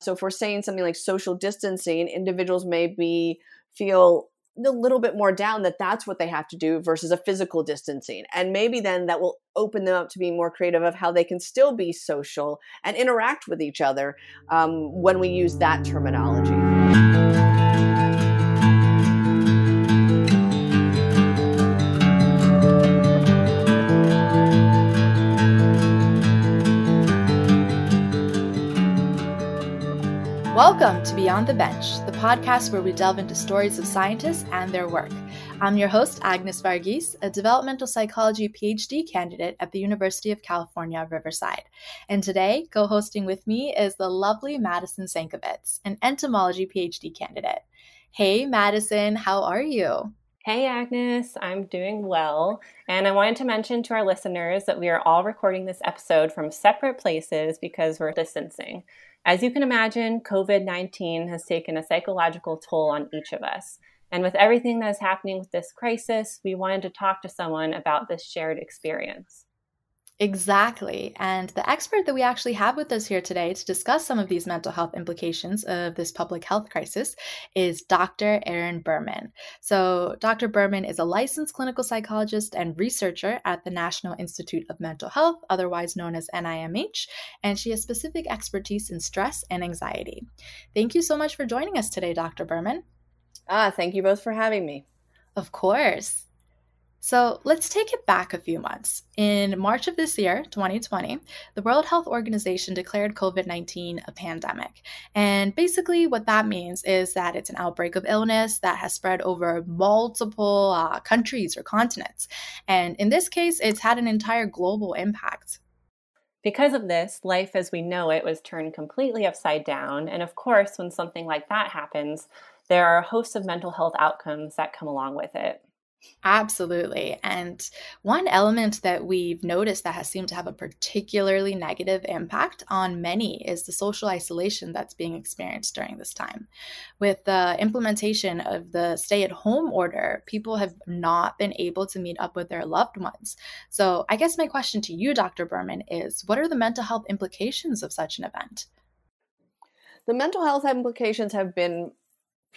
So if we're saying something like social distancing, individuals may be feel a little bit more down that that's what they have to do versus a physical distancing. And maybe then that will open them up to being more creative of how they can still be social and interact with each other um, when we use that terminology. Welcome to Beyond the Bench, the podcast where we delve into stories of scientists and their work. I'm your host, Agnes Varghese, a developmental psychology PhD candidate at the University of California, Riverside. And today, co hosting with me is the lovely Madison Sankovitz, an entomology PhD candidate. Hey, Madison, how are you? Hey, Agnes, I'm doing well. And I wanted to mention to our listeners that we are all recording this episode from separate places because we're distancing. As you can imagine, COVID 19 has taken a psychological toll on each of us. And with everything that is happening with this crisis, we wanted to talk to someone about this shared experience. Exactly. And the expert that we actually have with us here today to discuss some of these mental health implications of this public health crisis is Dr. Erin Berman. So, Dr. Berman is a licensed clinical psychologist and researcher at the National Institute of Mental Health, otherwise known as NIMH, and she has specific expertise in stress and anxiety. Thank you so much for joining us today, Dr. Berman. Ah, thank you both for having me. Of course. So let's take it back a few months. In March of this year, 2020, the World Health Organization declared COVID 19 a pandemic. And basically, what that means is that it's an outbreak of illness that has spread over multiple uh, countries or continents. And in this case, it's had an entire global impact. Because of this, life as we know it was turned completely upside down. And of course, when something like that happens, there are a host of mental health outcomes that come along with it. Absolutely. And one element that we've noticed that has seemed to have a particularly negative impact on many is the social isolation that's being experienced during this time. With the implementation of the stay at home order, people have not been able to meet up with their loved ones. So, I guess my question to you, Dr. Berman, is what are the mental health implications of such an event? The mental health implications have been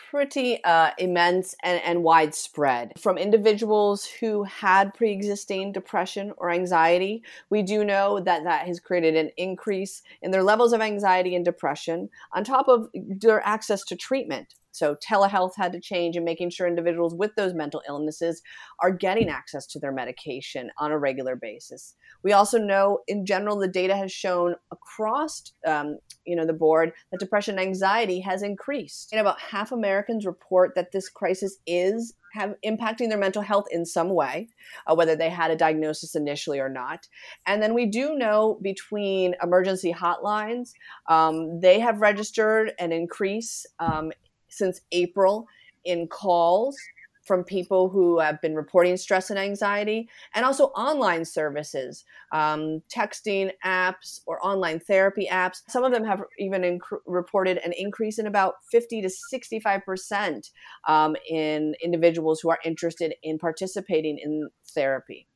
pretty uh, immense and, and widespread. From individuals who had pre existing depression or anxiety, we do know that that has created an increase in their levels of anxiety and depression, on top of their access to treatment. So telehealth had to change and making sure individuals with those mental illnesses are getting access to their medication on a regular basis. We also know, in general, the data has shown across, um, you know, the board that depression and anxiety has increased. And about half Americans report that this crisis is have impacting their mental health in some way, uh, whether they had a diagnosis initially or not. And then we do know between emergency hotlines, um, they have registered an increase um, since April in calls from people who have been reporting stress and anxiety, and also online services, um, texting apps or online therapy apps. Some of them have even inc- reported an increase in about 50 to 65% um, in individuals who are interested in participating in therapy.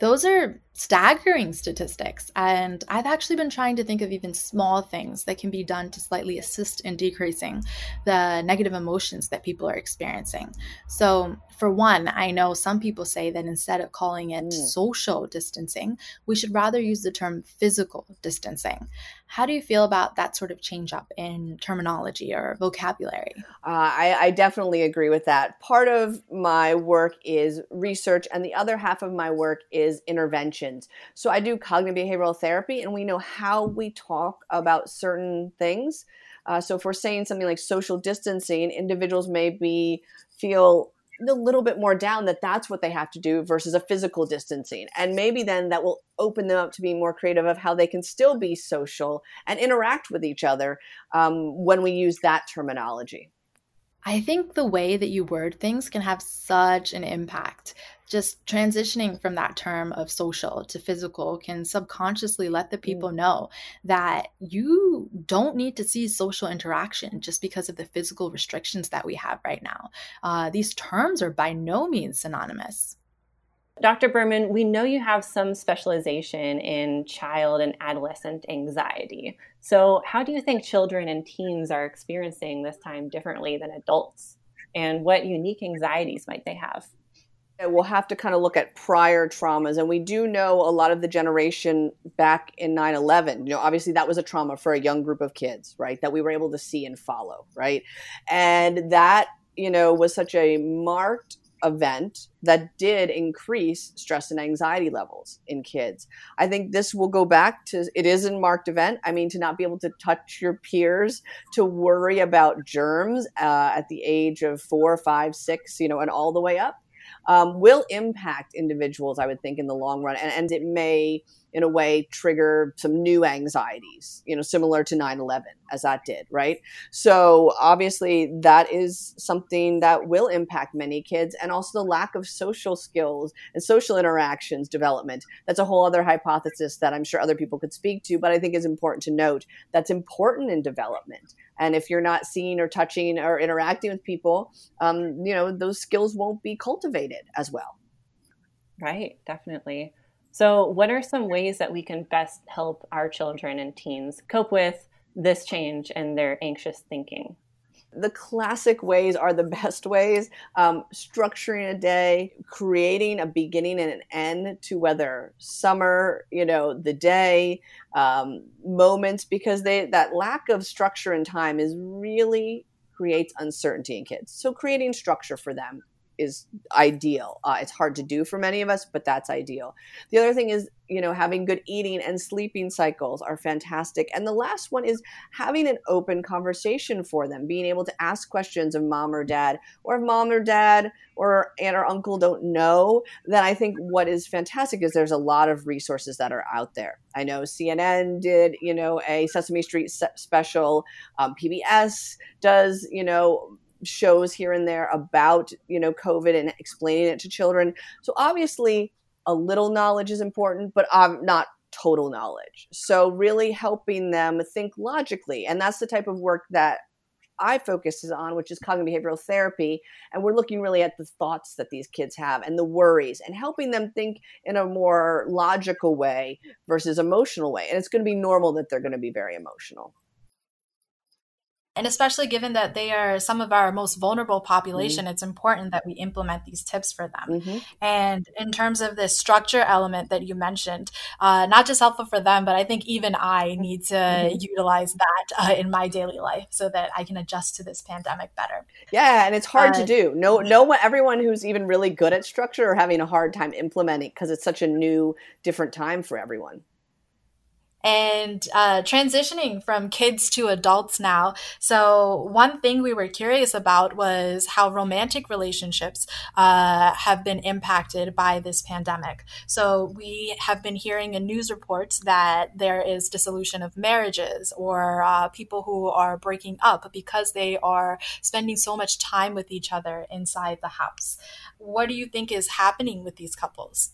Those are staggering statistics. And I've actually been trying to think of even small things that can be done to slightly assist in decreasing the negative emotions that people are experiencing. So, for one, I know some people say that instead of calling it mm. social distancing, we should rather use the term physical distancing. How do you feel about that sort of change up in terminology or vocabulary? Uh, I, I definitely agree with that. Part of my work is research, and the other half of my work is interventions. so I do cognitive behavioral therapy, and we know how we talk about certain things. Uh, so if we're saying something like social distancing, individuals may be feel a little bit more down that that's what they have to do versus a physical distancing. And maybe then that will open them up to be more creative of how they can still be social and interact with each other um, when we use that terminology I think the way that you word things can have such an impact. Just transitioning from that term of social to physical can subconsciously let the people mm. know that you don't need to see social interaction just because of the physical restrictions that we have right now. Uh, these terms are by no means synonymous. Dr. Berman, we know you have some specialization in child and adolescent anxiety. So, how do you think children and teens are experiencing this time differently than adults? And what unique anxieties might they have? We'll have to kind of look at prior traumas. And we do know a lot of the generation back in 9 11. You know, obviously that was a trauma for a young group of kids, right? That we were able to see and follow, right? And that, you know, was such a marked event that did increase stress and anxiety levels in kids. I think this will go back to it is a marked event. I mean, to not be able to touch your peers, to worry about germs uh, at the age of four, five, six, you know, and all the way up um, will impact individuals, I would think, in the long run. And, and it may, in a way, trigger some new anxieties, you know, similar to 9 11 as that did, right? So obviously, that is something that will impact many kids. And also the lack of social skills and social interactions development. That's a whole other hypothesis that I'm sure other people could speak to, but I think is important to note that's important in development. And if you're not seeing or touching or interacting with people, um, you know, those skills won't be cultivated as well. Right, definitely. So, what are some ways that we can best help our children and teens cope with this change and their anxious thinking? the classic ways are the best ways um, structuring a day creating a beginning and an end to whether summer you know the day um, moments because they that lack of structure and time is really creates uncertainty in kids so creating structure for them is ideal. Uh, it's hard to do for many of us, but that's ideal. The other thing is, you know, having good eating and sleeping cycles are fantastic. And the last one is having an open conversation for them, being able to ask questions of mom or dad, or if mom or dad or aunt or uncle don't know, then I think what is fantastic is there's a lot of resources that are out there. I know CNN did, you know, a Sesame Street special. Um, PBS does, you know, shows here and there about you know covid and explaining it to children so obviously a little knowledge is important but um, not total knowledge so really helping them think logically and that's the type of work that I focus is on, which is cognitive behavioral therapy. And we're looking really at the thoughts that these kids have and the worries and helping them think in a more logical way versus emotional way. And it's going to be normal that they're going to be very emotional and especially given that they are some of our most vulnerable population mm-hmm. it's important that we implement these tips for them mm-hmm. and in terms of the structure element that you mentioned uh, not just helpful for them but i think even i need to mm-hmm. utilize that uh, in my daily life so that i can adjust to this pandemic better yeah and it's hard uh, to do no no one everyone who's even really good at structure are having a hard time implementing because it's such a new different time for everyone and uh, transitioning from kids to adults now. So, one thing we were curious about was how romantic relationships uh, have been impacted by this pandemic. So, we have been hearing in news reports that there is dissolution of marriages or uh, people who are breaking up because they are spending so much time with each other inside the house. What do you think is happening with these couples?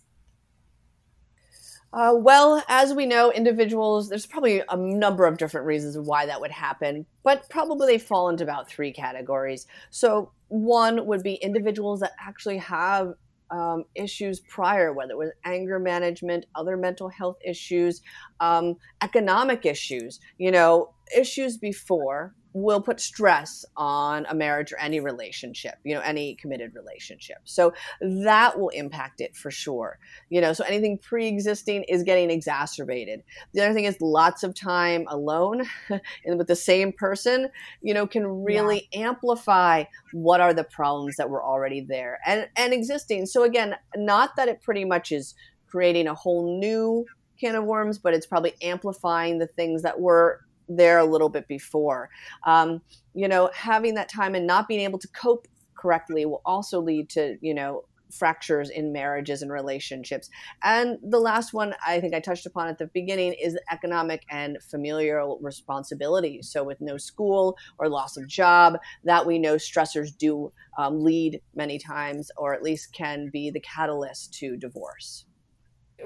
Uh, well, as we know, individuals, there's probably a number of different reasons why that would happen, but probably they fall into about three categories. So, one would be individuals that actually have um, issues prior, whether it was anger management, other mental health issues, um, economic issues, you know, issues before will put stress on a marriage or any relationship, you know, any committed relationship. So that will impact it for sure. You know, so anything pre existing is getting exacerbated. The other thing is lots of time alone and with the same person, you know, can really yeah. amplify what are the problems that were already there and, and existing. So again, not that it pretty much is creating a whole new can of worms, but it's probably amplifying the things that were there a little bit before. Um, you know, having that time and not being able to cope correctly will also lead to, you know, fractures in marriages and relationships. And the last one I think I touched upon at the beginning is economic and familial responsibility. So, with no school or loss of job, that we know stressors do um, lead many times, or at least can be the catalyst to divorce.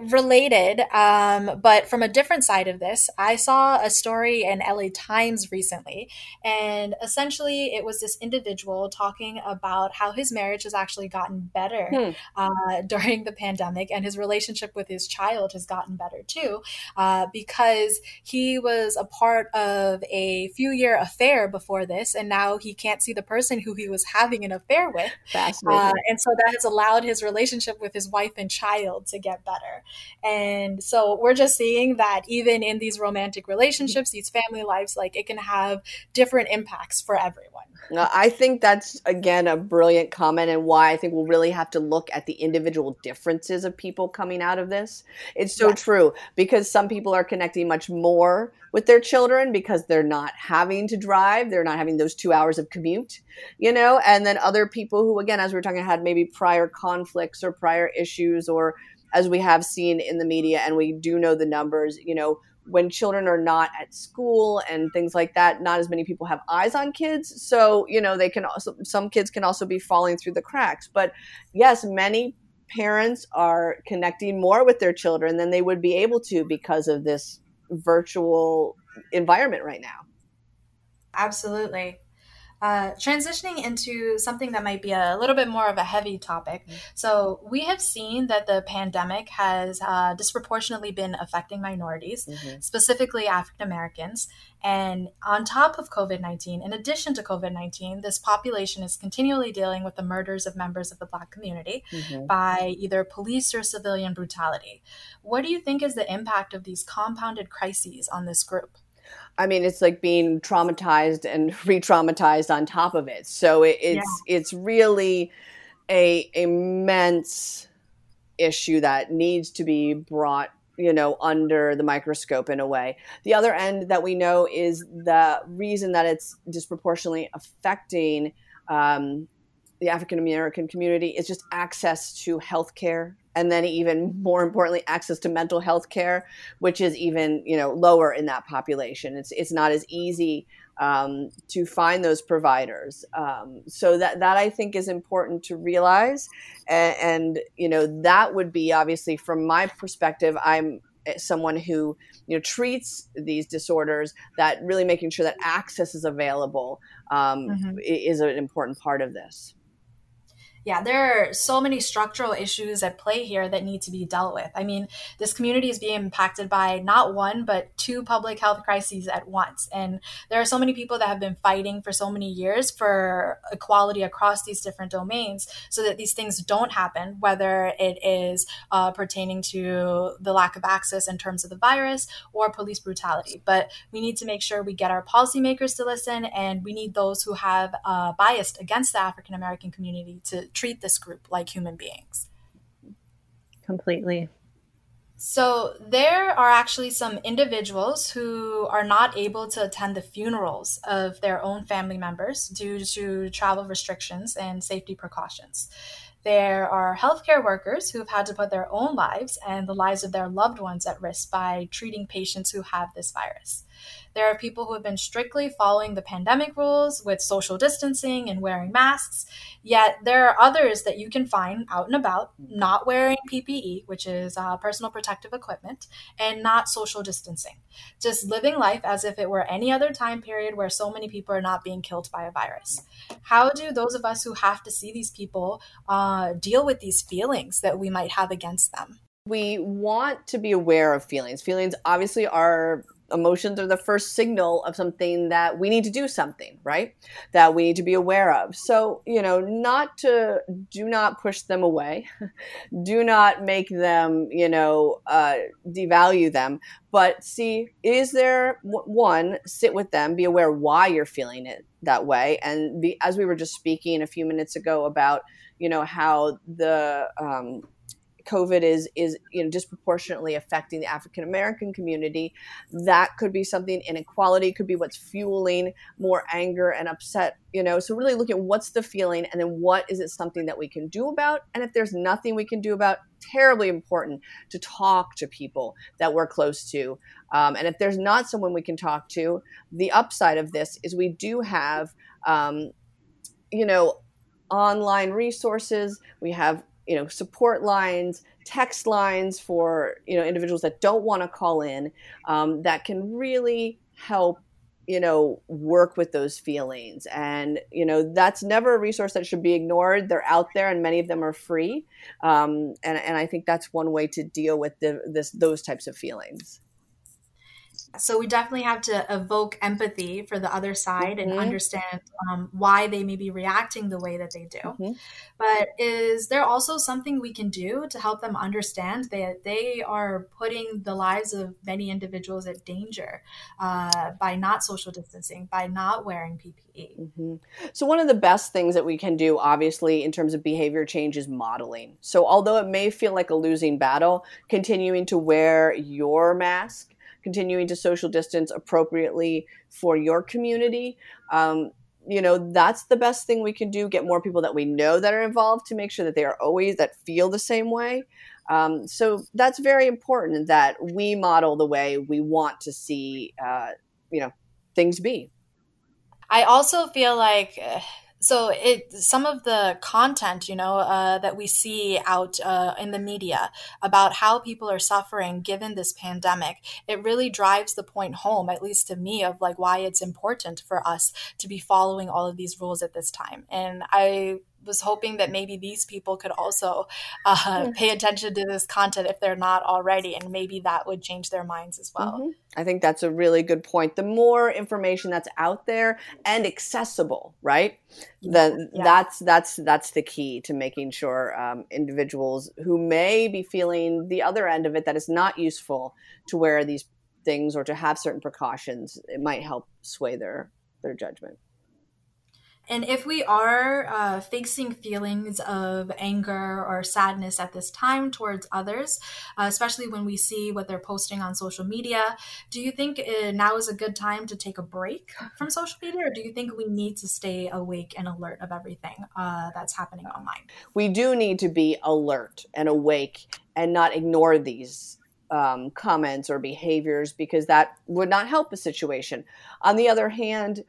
Related, um, but from a different side of this, I saw a story in LA Times recently, and essentially it was this individual talking about how his marriage has actually gotten better hmm. uh, during the pandemic, and his relationship with his child has gotten better too, uh, because he was a part of a few year affair before this, and now he can't see the person who he was having an affair with, uh, and so that has allowed his relationship with his wife and child to get better. And so we're just seeing that even in these romantic relationships, these family lives, like it can have different impacts for everyone. I think that's again a brilliant comment, and why I think we'll really have to look at the individual differences of people coming out of this. It's so true because some people are connecting much more with their children because they're not having to drive, they're not having those two hours of commute, you know, and then other people who, again, as we were talking, had maybe prior conflicts or prior issues or as we have seen in the media, and we do know the numbers, you know, when children are not at school and things like that, not as many people have eyes on kids. So, you know, they can also, some kids can also be falling through the cracks. But yes, many parents are connecting more with their children than they would be able to because of this virtual environment right now. Absolutely. Uh, transitioning into something that might be a little bit more of a heavy topic. Mm-hmm. So, we have seen that the pandemic has uh, disproportionately been affecting minorities, mm-hmm. specifically African Americans. And on top of COVID 19, in addition to COVID 19, this population is continually dealing with the murders of members of the Black community mm-hmm. by either police or civilian brutality. What do you think is the impact of these compounded crises on this group? I mean, it's like being traumatized and re-traumatized on top of it. So it, it's yeah. it's really a immense issue that needs to be brought you know under the microscope in a way the other end that we know is the reason that it's disproportionately affecting um, the african american community is just access to health care and then even more importantly access to mental health care which is even you know lower in that population. It's it's not as easy um, to find those providers. Um, so that that i think is important to realize and, and you know that would be obviously from my perspective i'm someone who you know treats these disorders that really making sure that access is available um, mm-hmm. is an important part of this yeah, there are so many structural issues at play here that need to be dealt with. I mean, this community is being impacted by not one, but two public health crises at once. And there are so many people that have been fighting for so many years for equality across these different domains so that these things don't happen, whether it is uh, pertaining to the lack of access in terms of the virus or police brutality. But we need to make sure we get our policymakers to listen, and we need those who have uh, biased against the African American community to treat this group like human beings. Completely. So, there are actually some individuals who are not able to attend the funerals of their own family members due to travel restrictions and safety precautions. There are healthcare workers who have had to put their own lives and the lives of their loved ones at risk by treating patients who have this virus. There are people who have been strictly following the pandemic rules with social distancing and wearing masks. Yet there are others that you can find out and about not wearing PPE, which is uh, personal protective equipment, and not social distancing. Just living life as if it were any other time period where so many people are not being killed by a virus. How do those of us who have to see these people uh, deal with these feelings that we might have against them? we want to be aware of feelings. Feelings obviously are emotions are the first signal of something that we need to do something, right? That we need to be aware of. So, you know, not to do not push them away, do not make them, you know, uh, devalue them, but see, is there one, sit with them, be aware why you're feeling it that way. And be, as we were just speaking a few minutes ago about, you know, how the, um, COVID is is you know disproportionately affecting the African American community. That could be something. Inequality could be what's fueling more anger and upset. You know, so really look at what's the feeling, and then what is it something that we can do about? And if there's nothing we can do about, terribly important to talk to people that we're close to. Um, and if there's not someone we can talk to, the upside of this is we do have, um, you know, online resources. We have you know support lines text lines for you know individuals that don't want to call in um, that can really help you know work with those feelings. And you know that's never a resource that should be ignored. They're out there and many of them are free. Um, and, and i think that's one way to deal with the, this those types of feelings so we definitely have to evoke empathy for the other side mm-hmm. and understand um, why they may be reacting the way that they do. Mm-hmm. But is there also something we can do to help them understand that they are putting the lives of many individuals at danger uh, by not social distancing, by not wearing PPE? Mm-hmm. So, one of the best things that we can do, obviously, in terms of behavior change is modeling. So, although it may feel like a losing battle, continuing to wear your mask continuing to social distance appropriately for your community. Um, you know, that's the best thing we can do. Get more people that we know that are involved to make sure that they are always that feel the same way. Um, so that's very important that we model the way we want to see, uh, you know, things be. I also feel like. So it some of the content you know uh, that we see out uh, in the media about how people are suffering given this pandemic it really drives the point home at least to me of like why it's important for us to be following all of these rules at this time. And i was hoping that maybe these people could also uh, pay attention to this content if they're not already, and maybe that would change their minds as well. Mm-hmm. I think that's a really good point. The more information that's out there and accessible, right? Then yeah. that's that's that's the key to making sure um, individuals who may be feeling the other end of it that is not useful to wear these things or to have certain precautions, it might help sway their their judgment. And if we are uh, facing feelings of anger or sadness at this time towards others, uh, especially when we see what they're posting on social media, do you think uh, now is a good time to take a break from social media, or do you think we need to stay awake and alert of everything uh, that's happening online? We do need to be alert and awake and not ignore these um, comments or behaviors because that would not help the situation. On the other hand,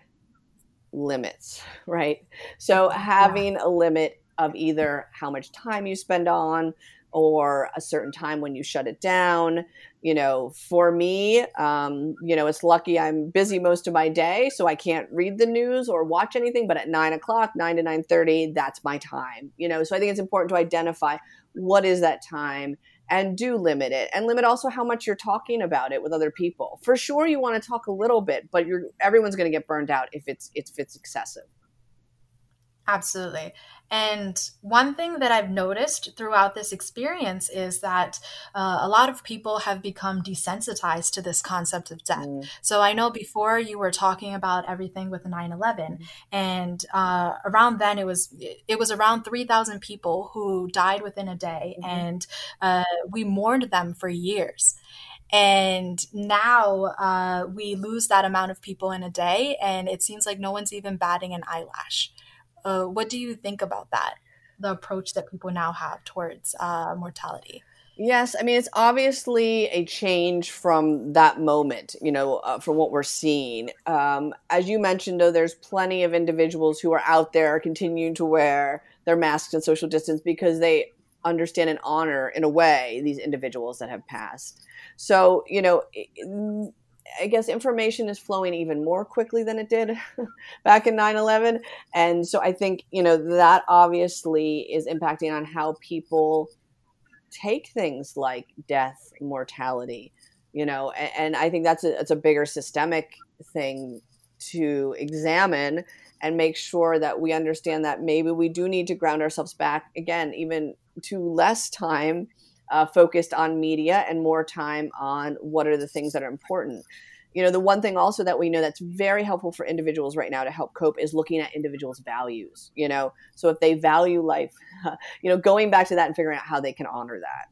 limits, right? So having a limit of either how much time you spend on or a certain time when you shut it down. You know, for me, um, you know, it's lucky I'm busy most of my day, so I can't read the news or watch anything. But at nine o'clock, nine to nine thirty, that's my time. You know, so I think it's important to identify what is that time and do limit it and limit also how much you're talking about it with other people. For sure you want to talk a little bit but you're everyone's going to get burned out if it's if it's excessive Absolutely. And one thing that I've noticed throughout this experience is that uh, a lot of people have become desensitized to this concept of death. Mm. So I know before you were talking about everything with 9 11, mm. and uh, around then it was it was around 3,000 people who died within a day, mm-hmm. and uh, we mourned them for years. And now uh, we lose that amount of people in a day, and it seems like no one's even batting an eyelash. Uh, what do you think about that? The approach that people now have towards uh, mortality. Yes, I mean it's obviously a change from that moment, you know, uh, from what we're seeing. Um, as you mentioned, though, there's plenty of individuals who are out there continuing to wear their masks and social distance because they understand and honor, in a way, these individuals that have passed. So, you know, I guess information is flowing even more quickly than it did back in 9 11. And so I think, you know, that obviously is impacting on how people take things like death, mortality, you know, and, and I think that's a, it's a bigger systemic thing to examine and make sure that we understand that maybe we do need to ground ourselves back again, even to less time uh, focused on media and more time on what are the things that are important. You know, the one thing also that we know that's very helpful for individuals right now to help cope is looking at individuals' values. You know, so if they value life, you know, going back to that and figuring out how they can honor that.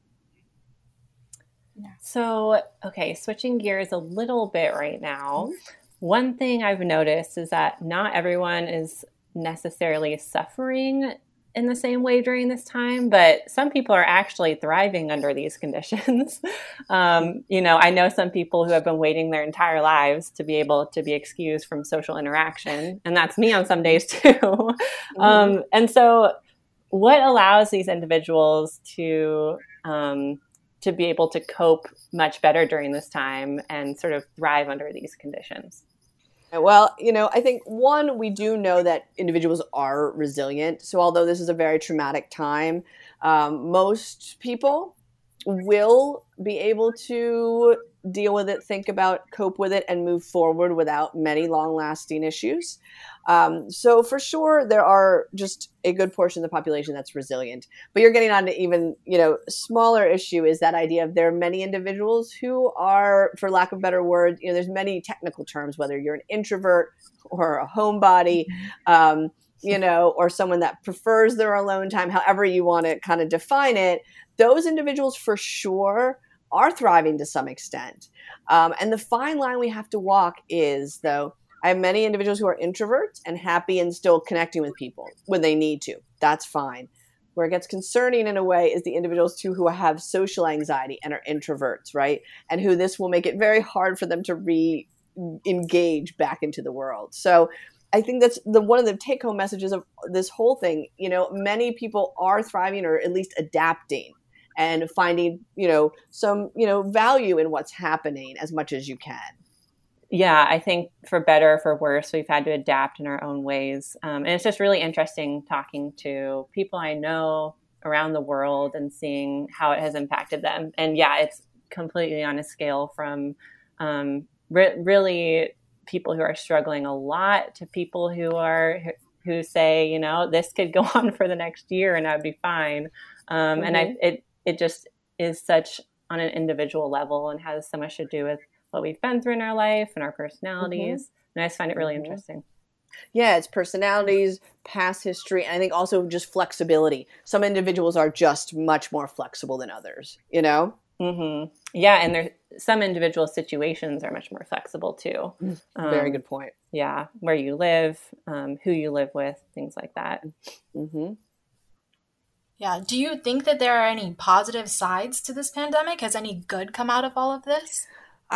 So, okay, switching gears a little bit right now. Mm-hmm. One thing I've noticed is that not everyone is necessarily suffering in the same way during this time, but some people are actually thriving under these conditions. um, you know, I know some people who have been waiting their entire lives to be able to be excused from social interaction, and that's me on some days too. mm-hmm. um, and so, what allows these individuals to um, to be able to cope much better during this time and sort of thrive under these conditions? Well, you know, I think one, we do know that individuals are resilient. So, although this is a very traumatic time, um, most people will be able to deal with it, think about, cope with it, and move forward without many long lasting issues. Um, so for sure, there are just a good portion of the population that's resilient. But you're getting on to even, you know, smaller issue is that idea of there are many individuals who are, for lack of better word, you know, there's many technical terms, whether you're an introvert or a homebody, um, you know, or someone that prefers their alone time, however you want to kind of define it. Those individuals for sure are thriving to some extent. Um, and the fine line we have to walk is, though, I have many individuals who are introverts and happy and still connecting with people when they need to. That's fine. Where it gets concerning in a way is the individuals too who have social anxiety and are introverts, right? And who this will make it very hard for them to re engage back into the world. So I think that's the one of the take home messages of this whole thing. You know, many people are thriving or at least adapting and finding, you know, some, you know, value in what's happening as much as you can. Yeah, I think for better or for worse, we've had to adapt in our own ways. Um, and it's just really interesting talking to people I know around the world and seeing how it has impacted them. And yeah, it's completely on a scale from um, re- really people who are struggling a lot to people who are who say, you know, this could go on for the next year and I'd be fine. Um, mm-hmm. And I, mm-hmm. it it just is such on an individual level and has so much to do with what we've been through in our life and our personalities. Mm-hmm. And I just find it really mm-hmm. interesting. Yeah, it's personalities, past history, and I think also just flexibility. Some individuals are just much more flexible than others, you know? Mm-hmm. Yeah, and there some individual situations are much more flexible too. Um, Very good point. Yeah, where you live, um, who you live with, things like that. Mm-hmm. Yeah. Do you think that there are any positive sides to this pandemic? Has any good come out of all of this?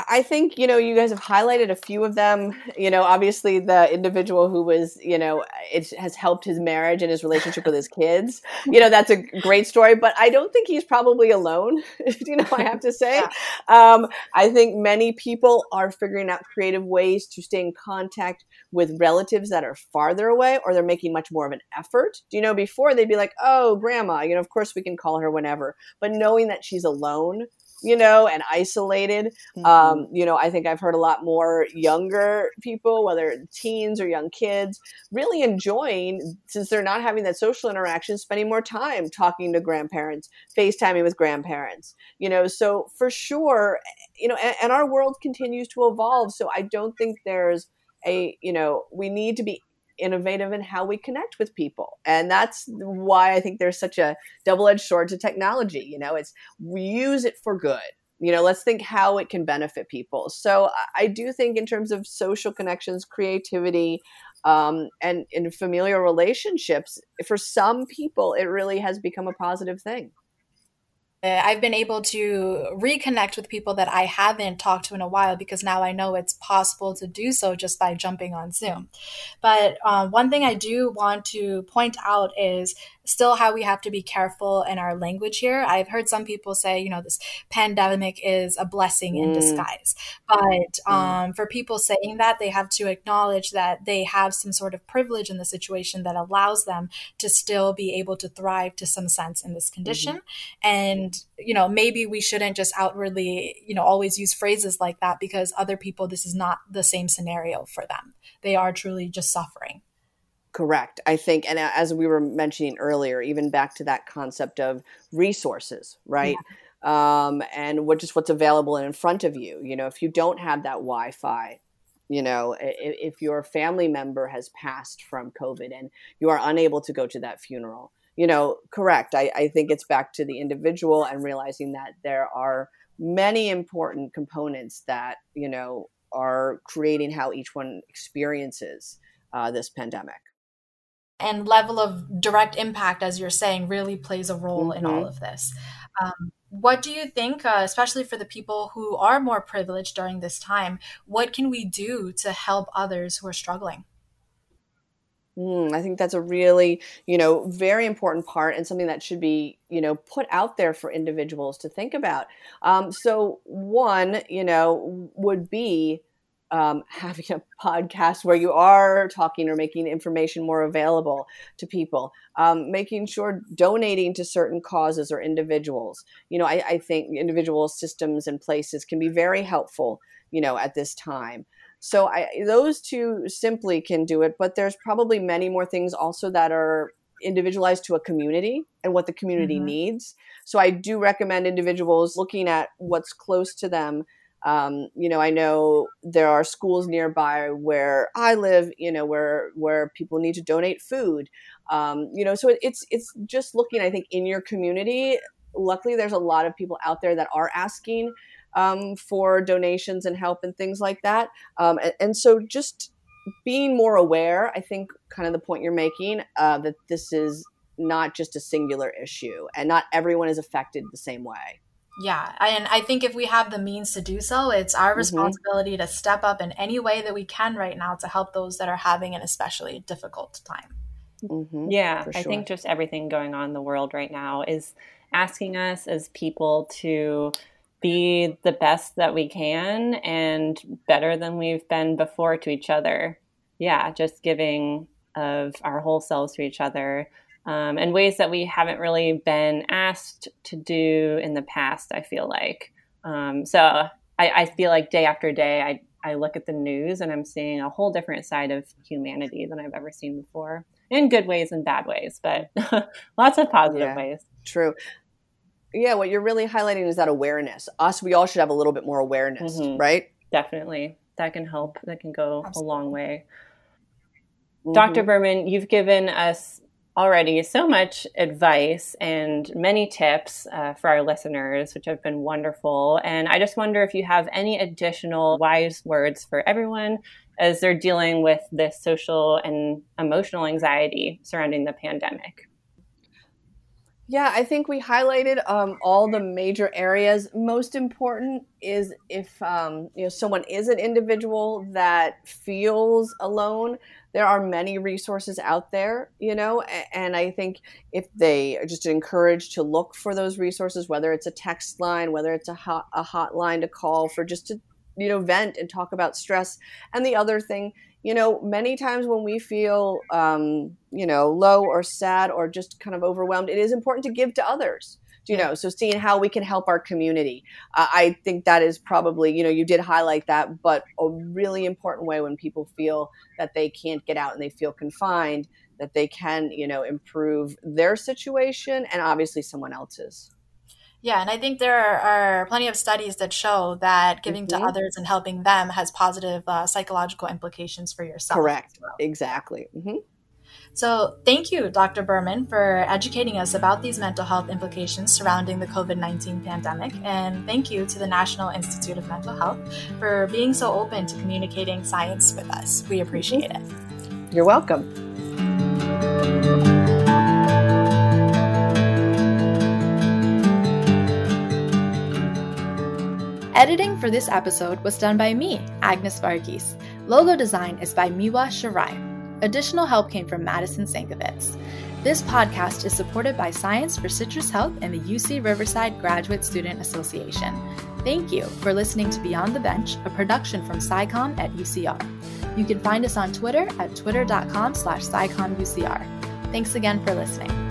I think, you know, you guys have highlighted a few of them. You know, obviously the individual who was, you know, it has helped his marriage and his relationship with his kids. You know, that's a great story, but I don't think he's probably alone, you know, I have to say. Yeah. Um, I think many people are figuring out creative ways to stay in contact with relatives that are farther away or they're making much more of an effort. Do you know, before they'd be like, oh, grandma, you know, of course we can call her whenever. But knowing that she's alone, you know, and isolated. Mm-hmm. Um, you know, I think I've heard a lot more younger people, whether teens or young kids, really enjoying, since they're not having that social interaction, spending more time talking to grandparents, FaceTiming with grandparents, you know. So for sure, you know, and, and our world continues to evolve. So I don't think there's a, you know, we need to be innovative in how we connect with people. And that's why I think there's such a double edged sword to technology. You know, it's we use it for good. You know, let's think how it can benefit people. So I do think, in terms of social connections, creativity, um, and in familiar relationships, for some people, it really has become a positive thing. Uh, I've been able to reconnect with people that I haven't talked to in a while because now I know it's possible to do so just by jumping on Zoom. But uh, one thing I do want to point out is still how we have to be careful in our language here. I've heard some people say, you know, this pandemic is a blessing in mm. disguise. But mm. um, mm. for people saying that, they have to acknowledge that they have some sort of privilege in the situation that allows them to still be able to thrive to some sense in this condition. Mm-hmm. And, you know, maybe we shouldn't just outwardly, you know, always use phrases like that because other people, this is not the same scenario for them. They are truly just suffering. Correct. I think, and as we were mentioning earlier, even back to that concept of resources, right? Yeah. Um, and what just what's available and in front of you. You know, if you don't have that Wi-Fi, you know, if, if your family member has passed from COVID and you are unable to go to that funeral, you know, correct. I, I think it's back to the individual and realizing that there are many important components that you know are creating how each one experiences uh, this pandemic and level of direct impact, as you're saying, really plays a role mm-hmm. in all mm-hmm. of this. Um, what do you think, uh, especially for the people who are more privileged during this time, what can we do to help others who are struggling? Mm, I think that's a really, you know, very important part and something that should be, you know, put out there for individuals to think about. Um, so, one, you know, would be um, having a podcast where you are talking or making information more available to people, um, making sure donating to certain causes or individuals. You know, I, I think individual systems and places can be very helpful, you know, at this time. So I, those two simply can do it, but there's probably many more things also that are individualized to a community and what the community mm-hmm. needs. So I do recommend individuals looking at what's close to them. Um, you know, I know there are schools nearby where I live. You know, where where people need to donate food. Um, you know, so it, it's it's just looking. I think in your community. Luckily, there's a lot of people out there that are asking um, for donations and help and things like that. Um, and, and, so just being more aware, I think, kind of the point you're making uh, that this is not just a singular issue and not everyone is affected the same way. Yeah, and I think if we have the means to do so, it's our mm-hmm. responsibility mm-hmm. to step up in any way that we can right now to help those that are having an especially difficult time. Mm-hmm, yeah, sure. I think just everything going on in the world right now is asking us as people to be the best that we can and better than we've been before to each other. Yeah, just giving of our whole selves to each other um, and ways that we haven't really been asked to do in the past, I feel like. Um, so I, I, feel like day after day, I, I look at the news and I'm seeing a whole different side of humanity than I've ever seen before in good ways and bad ways, but lots of positive yeah, ways. True yeah, what you're really highlighting is that awareness. Us, we all should have a little bit more awareness, mm-hmm. right? Definitely. That can help. That can go Absolutely. a long way. Mm-hmm. Dr. Berman, you've given us already so much advice and many tips uh, for our listeners, which have been wonderful. And I just wonder if you have any additional wise words for everyone as they're dealing with this social and emotional anxiety surrounding the pandemic. Yeah, I think we highlighted um, all the major areas. Most important is if um, you know someone is an individual that feels alone. There are many resources out there, you know, and I think if they are just encouraged to look for those resources, whether it's a text line, whether it's a hot, a hotline to call for just to you know vent and talk about stress. And the other thing you know, many times when we feel, um, you know, low or sad or just kind of overwhelmed, it is important to give to others. You know, so seeing how we can help our community, uh, I think that is probably, you know, you did highlight that, but a really important way when people feel that they can't get out and they feel confined, that they can, you know, improve their situation and obviously someone else's. Yeah, and I think there are, plenty of studies that show that giving mm-hmm. to others and helping them has positive uh, psychological implications for yourself. Correct. Well. Exactly. Mm-hmm. So, thank you, Dr. Berman, for educating us about these mental health implications surrounding the COVID 19 pandemic. And thank you to the National Institute of Mental Health for being so open to communicating science with us. We appreciate mm-hmm. it. You're welcome. Editing for this episode was done by me, Agnes Varghese. Logo design is by Miwa Shirai. Additional help came from Madison Sankovitz. This podcast is supported by Science for Citrus Health and the UC Riverside Graduate Student Association. Thank you for listening to Beyond the Bench, a production from SciComm at UCR. You can find us on Twitter at twitter.com slash SciCommUCR. Thanks again for listening.